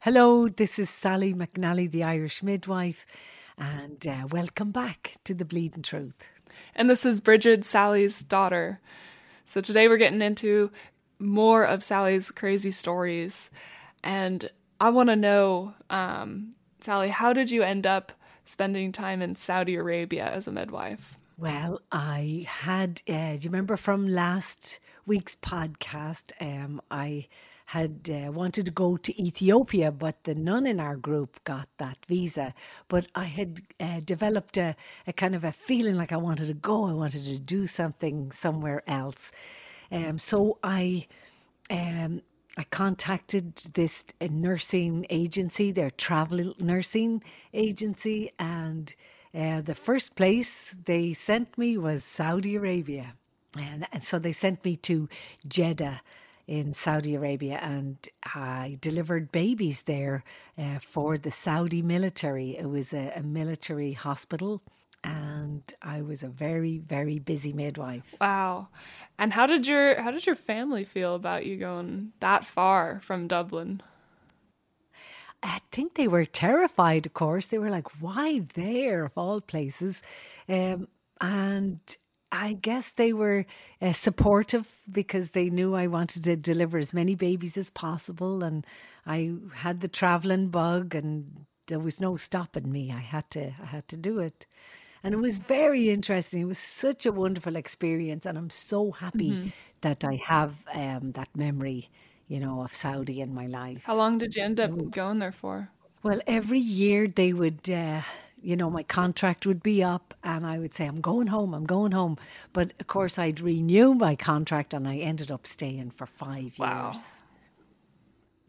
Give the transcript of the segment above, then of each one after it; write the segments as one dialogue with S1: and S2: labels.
S1: Hello, this is Sally McNally, the Irish midwife, and uh, welcome back to the Bleeding Truth.
S2: And this is Bridget, Sally's daughter. So today we're getting into more of Sally's crazy stories. And I want to know, um, Sally, how did you end up spending time in Saudi Arabia as a midwife?
S1: Well, I had, uh, do you remember from last week's podcast? Um, I had uh, wanted to go to Ethiopia, but the nun in our group got that visa. But I had uh, developed a, a, kind of a feeling like I wanted to go, I wanted to do something somewhere else. Um, so I. Um, I contacted this nursing agency, their travel nursing agency, and uh, the first place they sent me was Saudi Arabia. And, and so they sent me to Jeddah in Saudi Arabia, and I delivered babies there uh, for the Saudi military. It was a, a military hospital and I was a very very busy midwife.
S2: Wow. And how did your how did your family feel about you going that far from Dublin?
S1: I think they were terrified, of course. They were like, why there of all places? Um, and I guess they were uh, supportive because they knew I wanted to deliver as many babies as possible, and I had the traveling bug, and there was no stopping me. I had to, I had to do it, and it was very interesting. It was such a wonderful experience, and I'm so happy mm-hmm. that I have um, that memory, you know, of Saudi in my life.
S2: How long did you end up going there for?
S1: Well, every year they would. Uh, you know, my contract would be up and I would say, I'm going home, I'm going home. But of course, I'd renew my contract and I ended up staying for five wow. years.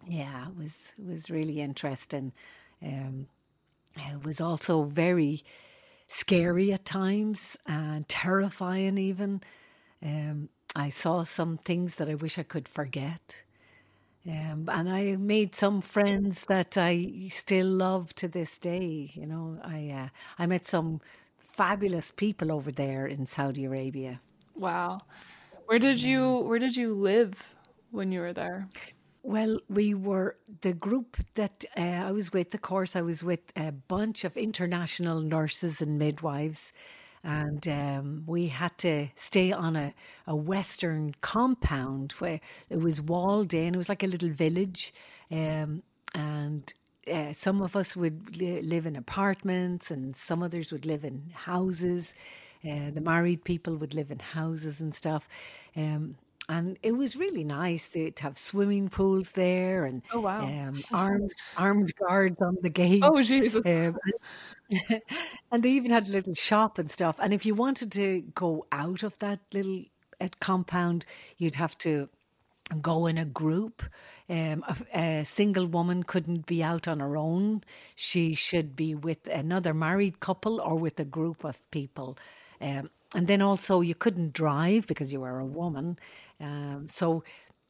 S1: Yeah, it was, it was really interesting. Um, it was also very scary at times and terrifying, even. Um, I saw some things that I wish I could forget. Um, and I made some friends that I still love to this day. You know, I uh, I met some fabulous people over there in Saudi Arabia.
S2: Wow, where did you where did you live when you were there?
S1: Well, we were the group that uh, I was with. Of course, I was with a bunch of international nurses and midwives and um, we had to stay on a, a western compound where it was walled in. It was like a little village, um, and uh, some of us would li- live in apartments, and some others would live in houses. Uh, the married people would live in houses and stuff. Um, and it was really nice to have swimming pools there and
S2: oh wow um,
S1: armed armed guards on the gate.
S2: Oh Jesus! Um,
S1: and they even had a little shop and stuff. And if you wanted to go out of that little uh, compound, you'd have to go in a group. Um, a, a, single woman couldn't be out on her own. She should be with another married couple or with a group of people. Um, and then also, you couldn't drive because you were a woman. Um, so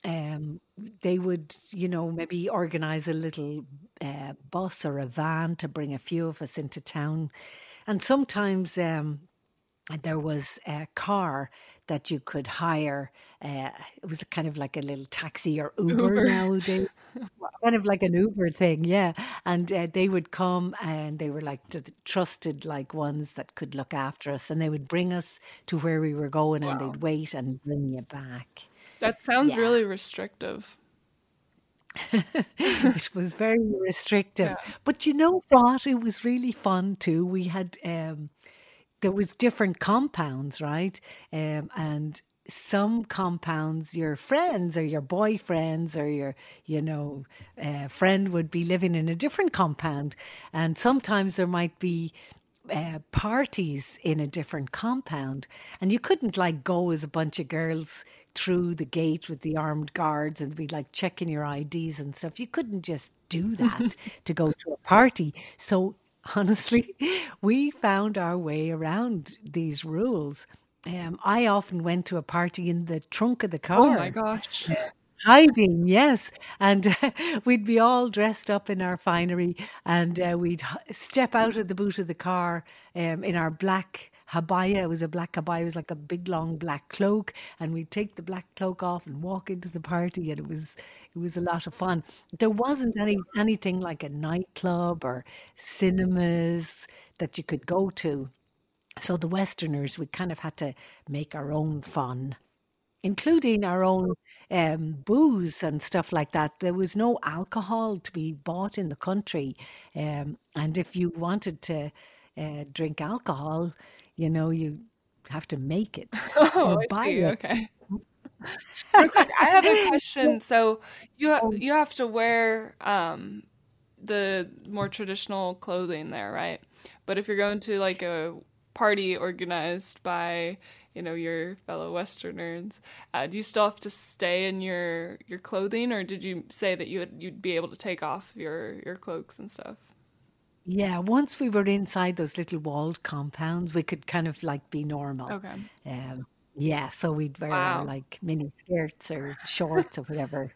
S1: um, they would, you know, maybe organize a little uh, bus or a van to bring a few of us into town. And sometimes um, there was a car that you could hire. Uh, it was kind of like a little taxi or Uber, Uber. nowadays, kind of like an Uber thing, yeah. And uh, they would come, and they were like trusted, like ones that could look after us, and they would bring us to where we were going, wow. and they'd wait and bring you back.
S2: That sounds yeah. really restrictive.
S1: it was very restrictive. Yeah. But you know what? It was really fun too. We had um, there was different compounds, right? Um, and some compounds your friends or your boyfriends or your you know uh, friend would be living in a different compound and sometimes there might be uh, parties in a different compound and you couldn't like go as a bunch of girls through the gate with the armed guards and be like checking your IDs and stuff. You couldn't just do that to go to a party. So honestly, we found our way around these rules. Um, I often went to a party in the trunk of the car. Oh
S2: my gosh.
S1: hiding, yes. And uh, we'd be all dressed up in our finery and uh, we'd step out of the boot of the car um, in our black habaya. It was a black habaya. It was like a big long black cloak, and we'd take the black cloak off and walk into the party, and it was it was a lot of fun. There wasn't any anything like a nightclub or cinemas that you could go to. So the Westerners, we kind of had to make our own fun including our own um, booze and stuff like that. There was no alcohol to be bought in the country. Um, and if you wanted to uh, drink alcohol, you know, you have to make it
S2: oh, I see. It. Okay. I have a question. So you ha- you have to wear um, the more traditional clothing there, right? But if you're going to like a party organized by you know your fellow Westerners. Uh, do you still have to stay in your your clothing, or did you say that you would you'd be able to take off your your cloaks and stuff?
S1: Yeah, once we were inside those little walled compounds, we could kind of like be normal.
S2: Okay.
S1: Um, yeah, so we'd wear
S2: Wow.
S1: like mini skirts or shorts or whatever.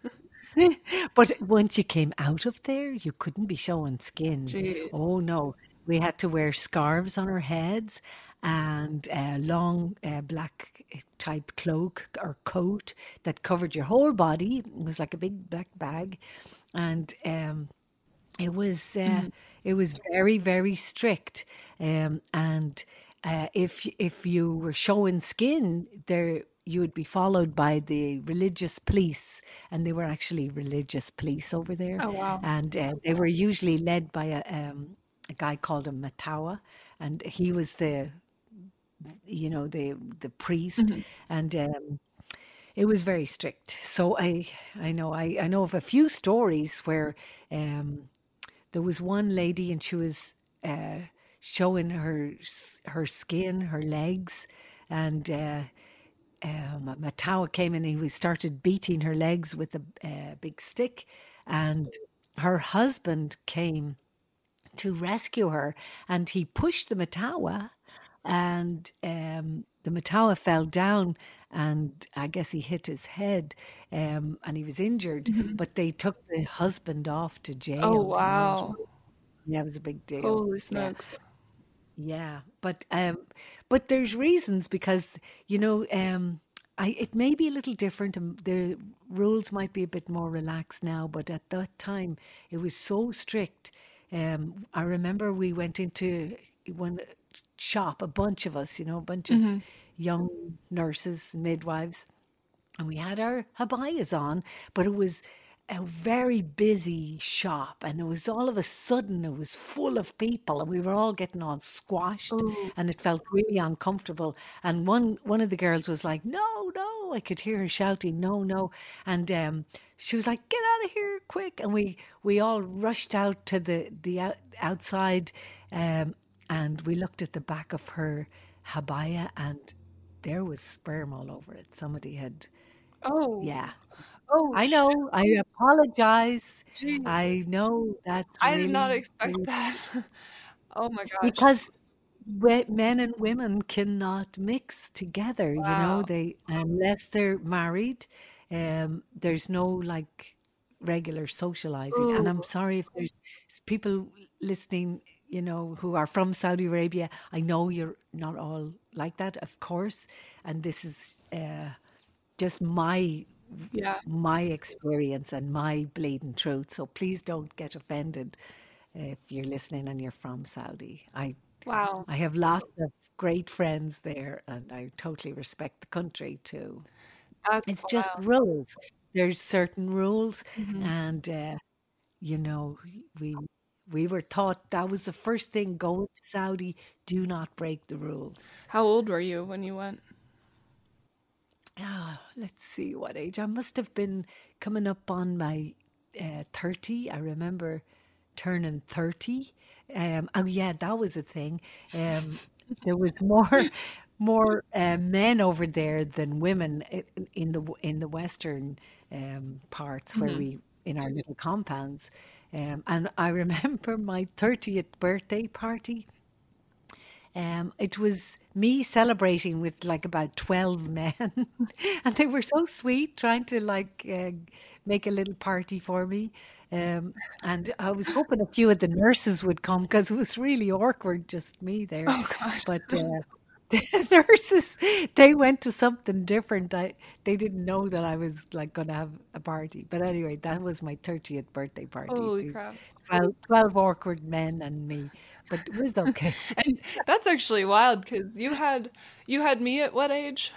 S1: But once you came out of there, you couldn't be showing skin.
S2: Jeez.
S1: Oh no, we had to wear scarves on our heads and a long uh, black uh, type cloak or coat that covered your whole body. It was like a big black bag, and um, it was uh, it was very very strict. Um, and uh, if if you were showing skin, there you would be followed by the religious police, and they were actually religious police over there,
S2: Oh wow.
S1: and uh, they were usually led by a um, a guy called a Matawa, and he was the you know the the priest,
S2: hmm
S1: and um, it was very strict. So I I know I, I know of a few stories where um, there was one lady and she was uh, showing her her skin, her legs, and uh, um, Matawa came in and he started beating her legs with a, uh big stick, and her husband came to rescue her, and he pushed the Matawa, and um, the Matawa fell down, and I guess he hit his head, um, and he was injured.
S2: hmm
S1: But they took the husband off to
S2: Oh
S1: jail, know.
S2: wow.
S1: Yeah, it was a big deal.
S2: Holy
S1: Yeah.
S2: smokes.
S1: Yeah, but um, but there's reasons because you know um, I it may be a little different. The rules might be a bit more relaxed now, but at that time it was so strict. Um, I remember we went into one shop, a bunch of us, you know, a bunch of
S2: hmm
S1: young nurses, midwives, and we had our habayas on, but it was a very busy shop, and it was all of a sudden it was full of people, and we were all getting on squashed,
S2: Oh.
S1: and it felt really uncomfortable. And one one of the girls was like, "No, no!" I could hear her shouting, "No, no!" And um, she was like, "Get out of here, quick!" And we we all rushed out to the the out, outside, um, and we looked at the back of her habaya, and there was sperm all over it. Somebody had,
S2: Oh.
S1: yeah.
S2: Oh
S1: I
S2: shit.
S1: know. I apologize.
S2: Jeez.
S1: I know that's
S2: I did not expect
S1: really
S2: that. Oh my gosh.
S1: because men and women cannot mix together. You know, they unless they're married. Um, there's no like regular socializing. And I'm sorry if there's people listening, you know, who are from Saudi Arabia. I know you're not all like that, of course. And this is uh, just my
S2: Yeah.
S1: my experience and my bleeding truth. So please don't get offended if you're listening and you're from Saudi. I
S2: Wow.
S1: I have lots of great friends there, and I totally respect the country too.
S2: That's
S1: It's just rules. There's certain rules,
S2: hmm
S1: and uh, you know we we were taught that was the first thing going to Saudi. Do not break the rules.
S2: How old were you when you went?
S1: Ah, let's see what age. I must have been coming up on my uh, 30. I remember turning 30. Um, oh yeah, that was a thing. Um, there was more more uh, men over there than women in the in the western um, parts where
S2: hmm
S1: we in our little compounds. Um, and I remember my 30th birthday party. Um, it was me celebrating with like about 12 men, and they were so sweet, trying to like uh, make a little party for me. Um, and I was hoping a few of the nurses would come because it was really awkward, just me there.
S2: Oh gosh.
S1: But uh, the nurses they went to something different. I they didn't know that I was like going to have a party. But anyway, that was my 30th birthday party.
S2: Holy
S1: These
S2: crap.
S1: 12, 12 awkward men and me, but it was okay.
S2: And that's actually wild because you had you had me at what age?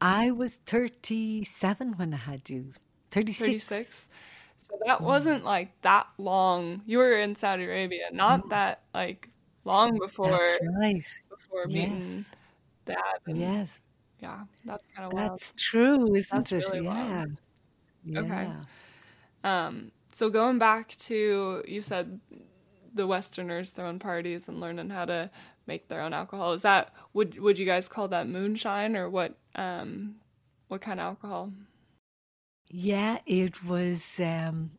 S1: I was 37 when I had you. 36.
S2: 36. So that mm. wasn't like that long. You were in Saudi Arabia, not mm. that like long before
S1: That's right.
S2: before
S1: Yes.
S2: meeting dad and
S1: Yes.
S2: yeah, that's kind of wild.
S1: That's true, isn't
S2: That's
S1: it?
S2: really
S1: Yeah.
S2: wild. Okay. Um, so going back to you said the Westerners throwing parties and learning how to make their own alcohol. Is that would would you guys call that moonshine or what um what kind of alcohol?
S1: Yeah, it was. Um,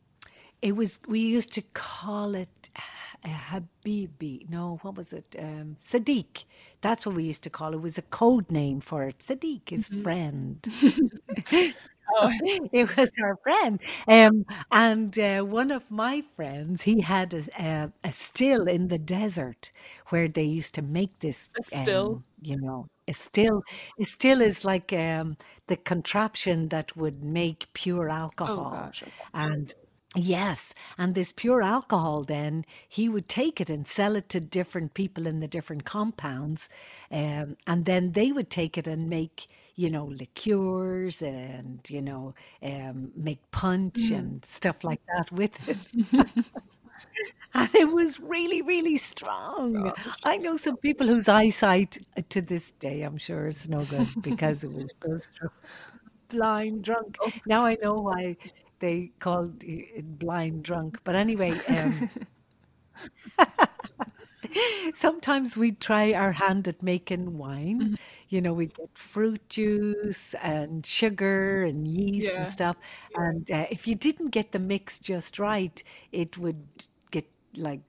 S1: it was. We used to call it uh, Habibi. No, what was it? Um, Sadiq. That's what we used to call it. It was a code name for it. Sadiq, his friend.
S2: Oh,
S1: it was our friend. Um, and uh, one of my friends, he had a, a, a still in the desert where they used to make this.
S2: A still?
S1: Um, you know, a still. A still is like um, the contraption that would make pure
S2: oh
S1: alcohol.
S2: gosh. okay.
S1: And yes, and this pure alcohol, then he would take it and sell it to different people in the different compounds. Um, and then they would take it and make, you know, liqueurs and, you know, um, make punch and stuff like that with it. And it was really, really strong. I know some people whose eyesight uh, to this day, I'm sure, is no good because it was so strong. Blind drunk. Now I know why they called it blind drunk. But anyway, um, sometimes we'd try our hand at making wine. You know, we'd get fruit juice and sugar and yeast
S2: Yeah.
S1: and stuff. And uh, if you didn't get the mix just right, it would get like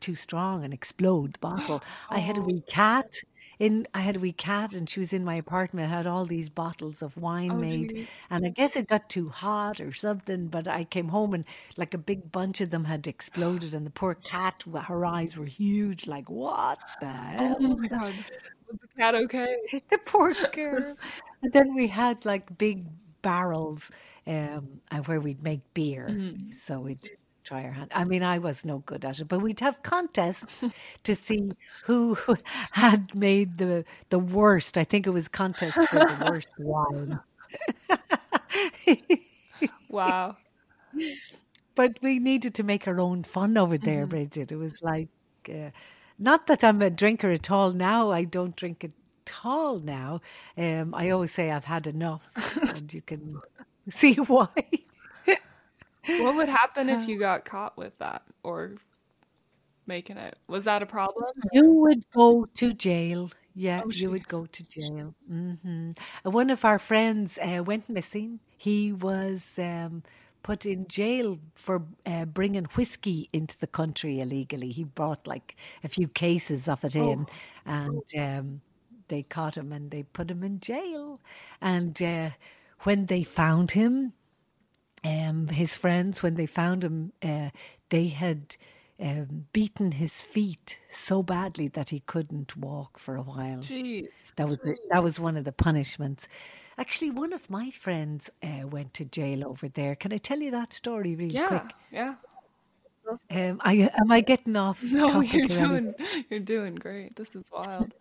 S1: too strong and explode the bottle. I had a wee cat. In I had a wee cat, and she was in my apartment. I had all these bottles of wine
S2: Oh
S1: made,
S2: geez.
S1: and I guess it got too hot or something. But I came home and like a big bunch of them had exploded, and the poor cat her eyes were huge. Like what the hell?
S2: Oh my god. Was the cat okay?
S1: the poor girl. And then we had like big barrels um, uh, where we'd make beer. So we'd try our hand. I mean, I was no good at it, but we'd have contests to see who had made the the worst. I think it was contest for the worst wine.
S2: Wow.
S1: But we needed to make our own fun over there, Bridget. It was like, uh, not that I'm a drinker at all now. I don't drink at all now. Um, I always say I've had enough, and you can see why.
S2: What would happen if you got caught with that or making it? Was that a problem?
S1: You would go to jail. Yeah,
S2: Oh,
S1: you would go to jail. hmm One of our friends uh, went missing. He was um, put in jail for uh, bringing whiskey into the country illegally. He brought like a few cases of it in, and um, they caught him and they put him in jail. And uh, when they found him, um, his friends, when they found him, uh, they had um, beaten his feet so badly that he couldn't walk for a while.
S2: Jeez.
S1: That was the, that was one of the punishments. Actually, one of my friends uh, went to jail over there. Can I tell you that story really
S2: Yeah.
S1: quick?
S2: Yeah.
S1: Um, I, am I getting off
S2: No, you're doing you're doing great. This is wild.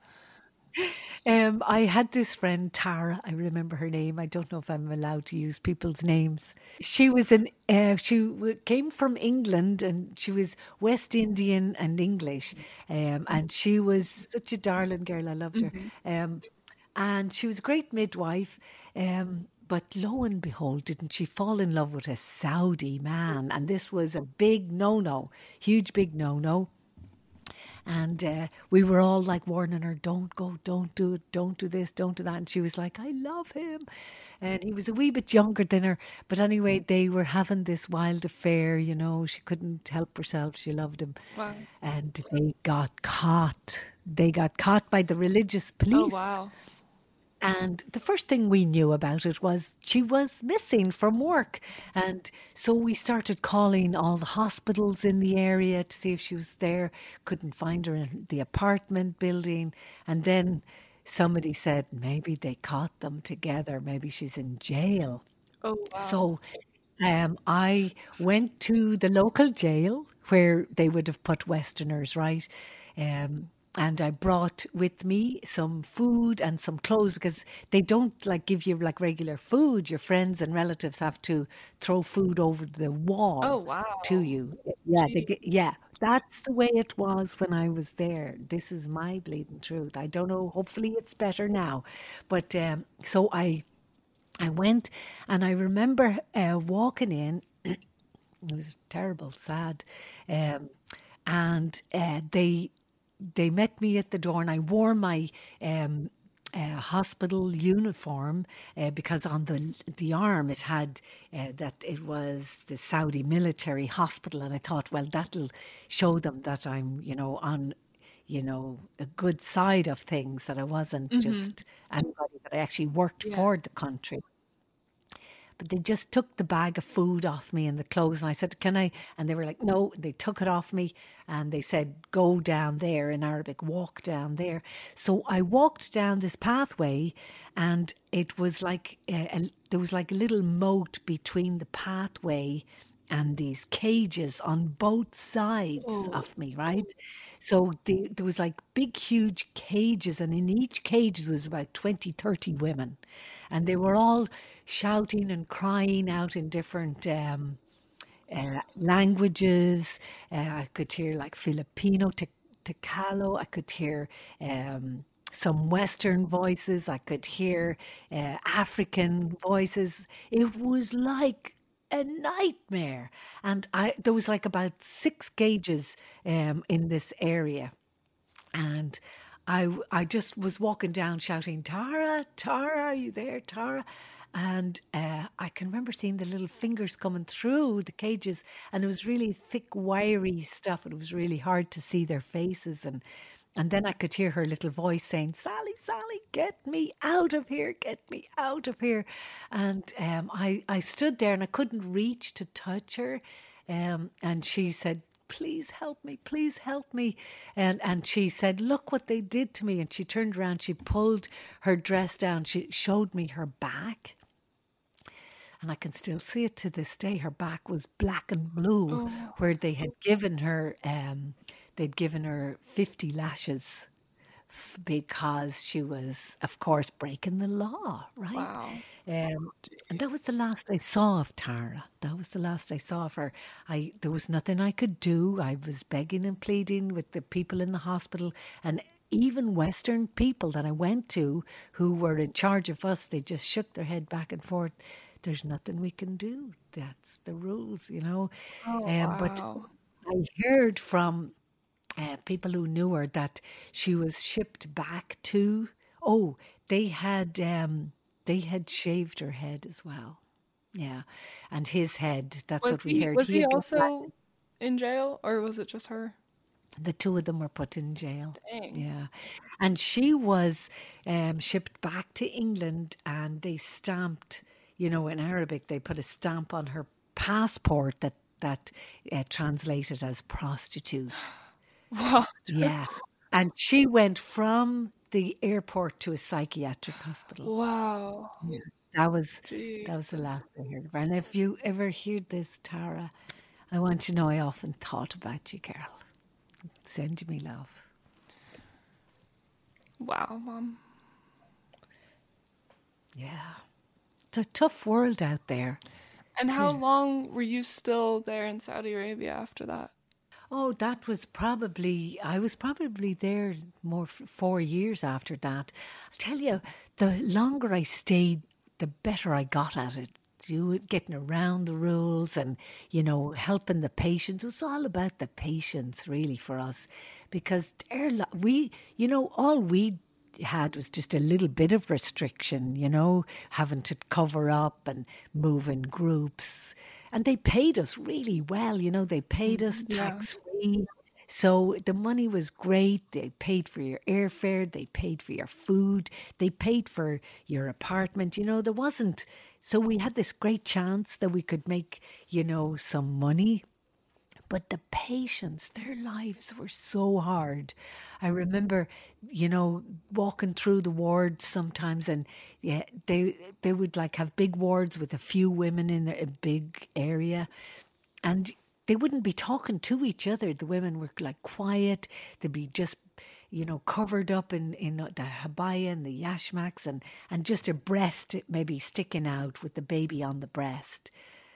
S1: Um, I had this friend Tara. I remember her name. I don't know if I'm allowed to use people's names. She was an. Uh, she came from England, and she was West Indian and English. Um, and she was such a darling girl. I loved her. Um, and she was a great midwife. Um, but lo and behold, didn't she fall in love with a Saudi man? And this was a big no-no, huge big no-no. And uh, we were all like warning her, don't go, don't do it, don't do this, don't do that. And she was like, I love him. And he was a wee bit younger than her. But anyway, they were having this wild affair, you know. She couldn't help herself. She loved him.
S2: Wow.
S1: And they got caught. They got caught by the religious police.
S2: Oh wow.
S1: And the first thing we knew about it was she was missing from work. And so we started calling all the hospitals in the area to see if she was there. Couldn't find her in the apartment building. And then somebody said maybe they caught them together. Maybe she's in jail.
S2: Oh, wow.
S1: So um, I went to the local jail where they would have put Westerners, right? Um, and I brought with me some food and some clothes because they don't like give you like regular food. Your friends and relatives have to throw food over the wall
S2: oh, wow.
S1: to you. Yeah, they, yeah, that's the way it was when I was there. This is my bleeding truth. I don't know. Hopefully, it's better now. But um, so I, I went, and I remember uh, walking in. it was terrible, sad, um, and uh, they they met me at the door, and I wore my um, uh, hospital uniform uh, because on the the arm it had uh, that it was the Saudi military hospital, and I thought, well, that'll show them that I'm, you know, on you know a good side of things that I wasn't mm-hmm. just anybody that I actually worked yeah. for the country but they just took the bag of food off me and the clothes. And I said, Can I? And they were like, No. They took it off me and they said, Go down there in Arabic, walk down there. So I walked down this pathway and it was like, a, a, there was like a little moat between the pathway and these cages on both sides oh. of me, right? So the, there was like big, huge cages, and in each cage there was about 20, 30 women and they were all shouting and crying out in different um, uh, languages. Uh, I could hear like Filipino, Tagalog. I could hear um, some Western voices. I could hear uh, African voices. It was like a nightmare. And I there was like about six gauges um, in this area, and I, I just was walking down shouting, Tara, Tara, are you there, Tara? And uh, I can remember seeing the little fingers coming through the cages, and it was really thick, wiry stuff. And it was really hard to see their faces. And and then I could hear her little voice saying, Sally, Sally, get me out of here, get me out of here. And um, I, I stood there and I couldn't reach to touch her. Um, and she said, please help me, please help me. And, and she said, look what they did to me. And she turned around, she pulled her dress down, she showed me her back. And I can still see it to this day. Her back was black and blue, oh. where they had given her, um, they'd given her 50 lashes because she was, of course, breaking the law, right?
S2: Wow.
S1: Um, and that was the last I saw of Tara. That was the last I saw of her. I there was nothing I could do. I was begging and pleading with the people in the hospital and even Western people that I went to who were in charge of us. They just shook their head back and forth. There's nothing we can do. That's the rules, you know.
S2: Oh, um, wow.
S1: But I heard from uh, people who knew her that she was shipped back to. Oh, they had um, they had shaved her head as well. Yeah. And his head, that's was what we
S2: he,
S1: heard.
S2: Was he, he also in jail or was it just her?
S1: The two of them were put in jail.
S2: Dang.
S1: Yeah. And she was um, shipped back to England and they stamped, you know, in Arabic, they put a stamp on her passport that, that uh, translated as prostitute.
S2: What?
S1: Yeah. And she went from the airport to a psychiatric hospital.
S2: Wow.
S1: Yeah. That was that was the last I heard of her. And if you ever hear this, Tara, I want you to know I often thought about you, Carol. Send you me love.
S2: Wow, Mom.
S1: Yeah. It's a tough world out there.
S2: And how long were you still there in Saudi Arabia after that?
S1: Oh, that was probably, I was probably there more four years after that. I tell you, the longer I stayed, the better I got at it. Do getting around the rules and you know helping the patients. It's all about the patients, really, for us, because we, you know, all we had was just a little bit of restriction, you know, having to cover up and move in groups and they paid us really well. You know, they paid us mm, tax free. So the money was great. They paid for your airfare, they paid for your food, they paid for your apartment. You know, there wasn't. So we had this great chance that we could make, you know, some money but the patients, their lives were so hard. I remember, you know, walking through the wards sometimes, and yeah, they they would like have big wards with a few women in a big area, and they wouldn't be talking to each other. The women were like quiet. They'd be just you know, covered up in, in the habaya and the yashmaks and, and just a breast maybe sticking out with the baby on the breast.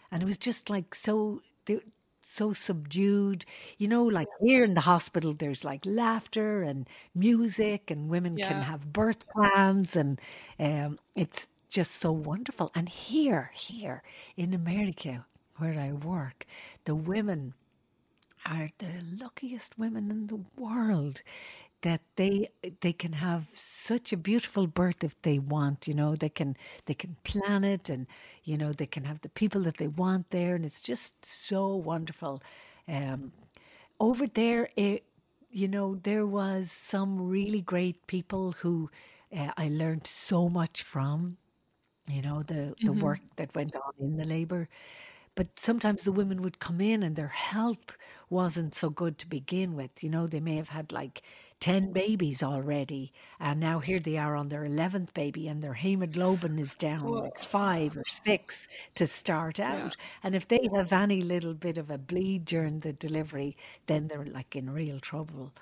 S1: And it was just like so, they, so subdued. You know, like here in the hospital, there's like laughter and music, and women can have birth plans, and um, it's just so wonderful. And here, here in America, where I work, the women are the luckiest women in the world that they they can have such a beautiful birth if they want you know they can they can plan it and you know they can have the people that they want there and it's just so wonderful. Um over there it you know there was some really great people who uh, I learned so much from you know the the
S2: hmm
S1: work that went on in the labor. But sometimes the women would come in and their health wasn't so good to begin with you know they may have had like 10 babies already and now here they are on their 11th baby and their hemoglobin is down
S2: Whoa.
S1: like 5 or 6 to start
S2: Yeah.
S1: out and if they have any little bit of a bleed during the delivery then they're like in real trouble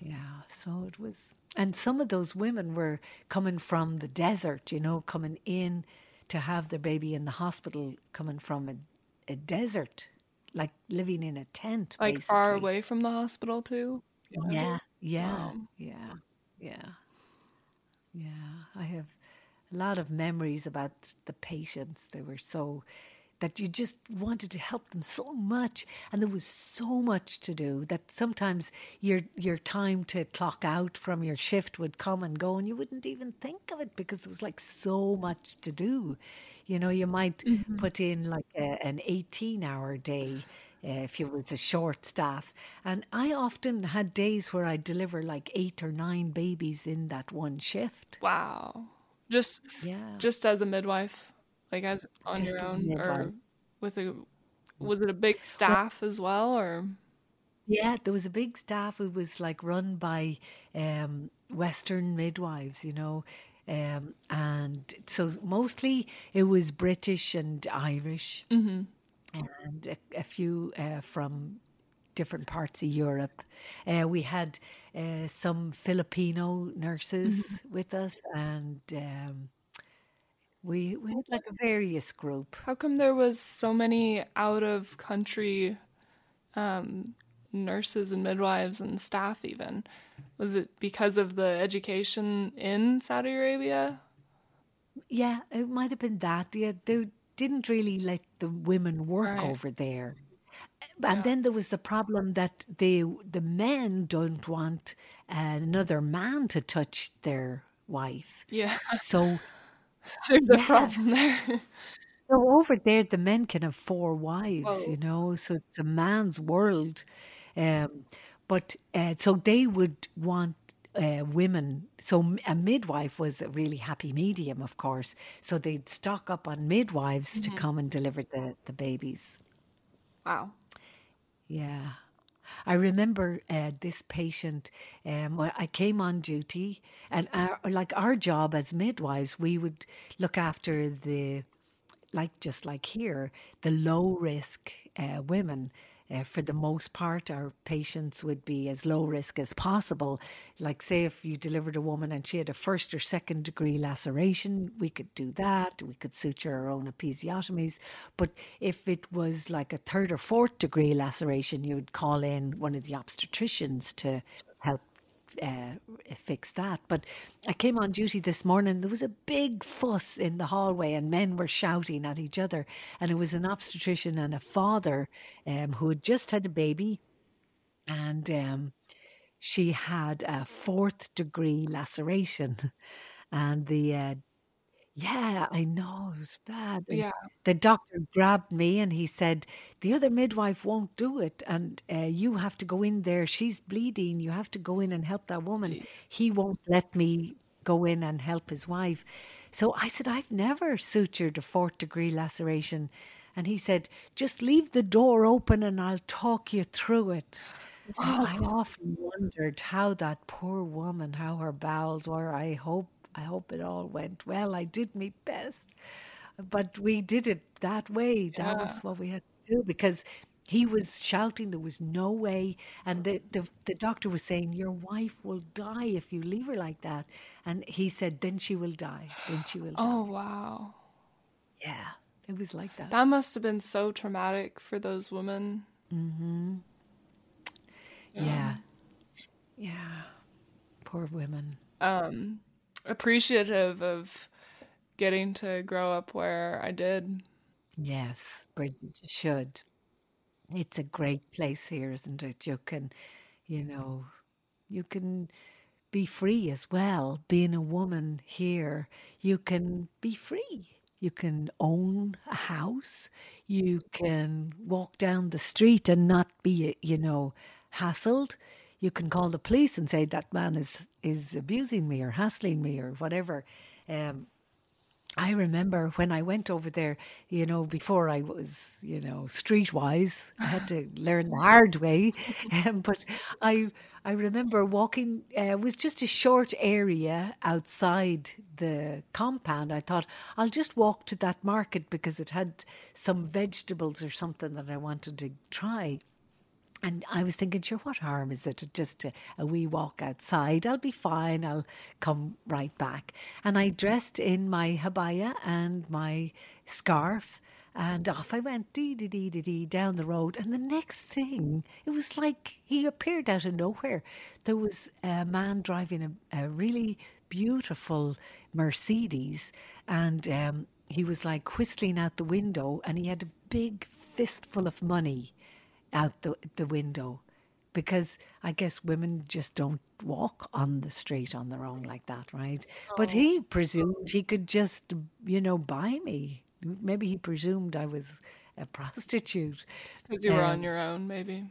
S1: yeah, so it was, and some of those women were coming from the desert, you know, coming in to have their baby in the hospital, coming from a, a desert, like living in a tent,
S2: Like far away from the hospital too. Yeah.
S1: Yeah, yeah,
S2: Wow.
S1: yeah, yeah, yeah. I have a lot of memories about the patients. They were so that you just wanted to help them so much, and there was so much to do that sometimes your your time to clock out from your shift would come and go, and you wouldn't even think of it because there was like so much to do. You know, you might
S2: hmm
S1: put in like a, an eighteen-hour day. Uh, if you was a short staff, and I often had days where I'd deliver like eight or nine babies in that one shift.
S2: Wow. Just
S1: Yeah,
S2: just as a midwife, like as on
S1: just
S2: your own, or with a was it a big
S1: Well,
S2: staff as well, or
S1: Yeah, there was a big staff. It was like run by um, Western midwives, you know. Um, and so mostly it was British and Irish
S2: hmm
S1: and a, a few uh, from different parts of Europe. Uh, we had uh, some Filipino nurses with us and um, we, we had like a various group.
S2: How come there was so many out of country nurses and midwives and staff even? Was it because of the education in Saudi Arabia?
S1: Yeah, it might have been that. Yeah, they didn't really let the women work
S2: Right.
S1: over there. And
S2: Yeah.
S1: then there was the problem that the the men don't want another man to touch their wife.
S2: Yeah.
S1: So
S2: There's a problem there.
S1: so over there the men can have four wives, you know. So it's a man's world. Um, but uh, so they would want uh, women. So a midwife was a really happy medium, of course. So they'd stock up on midwives to
S2: hmm
S1: come and deliver the, the babies.
S2: Wow.
S1: Yeah. I remember uh, this patient. Um, I came on duty, and our, like our job as midwives, we would look after the, like just like here, the low risk uh, women. Uh, for the most part, our patients would be as low risk as possible. Like, say, if you delivered a woman and she had a first or second degree laceration, we could do that. We could suture our own episiotomies. But if it was like a third or fourth degree laceration, you would call in one of the obstetricians to help uh, fix that. But I came on duty this morning. There was a big fuss in the hallway, and men were shouting at each other. And it was an obstetrician and a father um, who had just had a baby, and um, she had a fourth degree laceration, and the uh, Yeah, I know. It was bad. And
S2: Yeah.
S1: the doctor grabbed me and he said, The other midwife won't do it. And uh, you have to go in there. She's bleeding. You have to go in and help that woman.
S2: Gee.
S1: He won't let me go in and help his wife. So I said, I've never sutured a fourth degree laceration. And he said, Just leave the door open and I'll talk you through it. I often wondered how that poor woman, how her bowels were. I hope, I hope it all went well. I did my best, but we did it that way. That was what we had to do because he was shouting. There was no way, and the the, the doctor was saying, "Your wife will die if you leave her like that." And he said, "Then she will die. Then she will die."
S2: Oh, wow.
S1: Yeah, it was like that.
S2: That must have been so traumatic for those women.
S1: Yeah, yeah. Poor women.
S2: Um, appreciative of getting to grow up where I did.
S1: Yes, Bridget, should. It's a great place here, isn't it? You can, you know, you can be free as well. Being a woman here, you can be free. You can own a house. You can walk down the street and not be, you know, hassled. You can call the police and say that man is is abusing me or hassling me or whatever. Um, I remember when I went over there, you know, before I was, you know, streetwise, I had to learn the hard way. Um, but I, I remember walking. Uh, it was just a short area outside the compound. I thought I'll just walk to that market because it had some vegetables or something that I wanted to try. And I was thinking, sure, what harm is it? Just a, a wee walk outside. I'll be fine. I'll come right back. And I dressed in my habaya and my scarf, and off I went, dee dee dee dee dee, down the road. And the next thing, it was like he appeared out of nowhere. There was a man driving a, a really beautiful Mercedes, and um, he was like whistling out the window, and he had a big fistful of money out the the window because I guess women just don't walk on the street on their own like that, right? But he presumed he could just, you know, buy me. Maybe he presumed I was a prostitute.
S2: Because you were on
S1: Um,
S2: your own, maybe.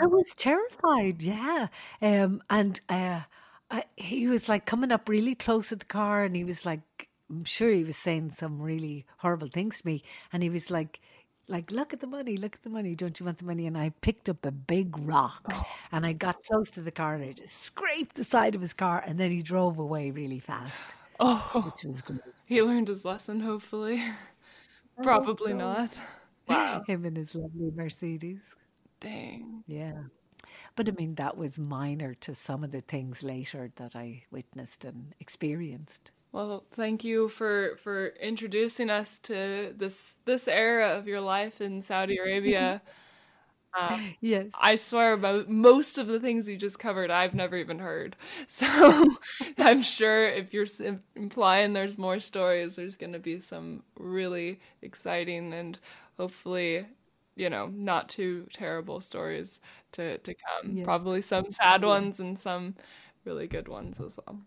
S1: I was terrified, yeah. Um, and uh, I, he was like coming up really close to the car, and he was like, I'm sure he was saying some really horrible things to me, and he was like. Like, look at the money, look at the money, don't you want the money? And I picked up a big rock oh. and I got close to the car and I just scraped the side of his car and then he drove away really fast,
S2: Oh,
S1: which was good.
S2: he learned his lesson, hopefully.
S1: I
S2: Probably
S1: so.
S2: not. Wow.
S1: Him and his lovely Mercedes.
S2: Dang.
S1: Yeah. But I mean, that was minor to some of the things later that I witnessed and experienced.
S2: Well, thank you for for introducing us to this this era of your life in Saudi Arabia. Um,
S1: Yes.
S2: I swear, mo- most of the things you just covered, I've never even heard. So I'm sure if you're implying there's more stories, there's going to be some really exciting and hopefully, you know, not too terrible stories to, to come.
S1: Yeah.
S2: Probably some sad
S1: Yeah.
S2: ones and some really good ones as well.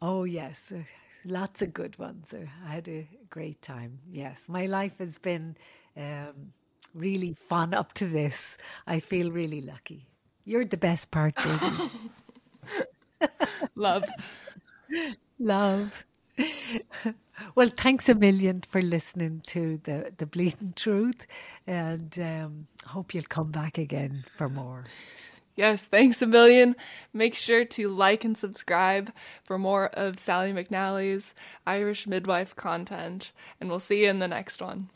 S1: Oh, yes. uh, Lots of good ones. Uh, I had a great time. Yes. My life has been um, really fun up to this. I feel really lucky. You're the best part, baby.
S2: Love.
S1: Love. well, thanks a million for listening to the, the bleeding truth, and um, hope you'll come back again for more.
S2: Yes, thanks a million. Make sure to like and subscribe for more of Sally McNally's Irish midwife content, and we'll see you in the next one.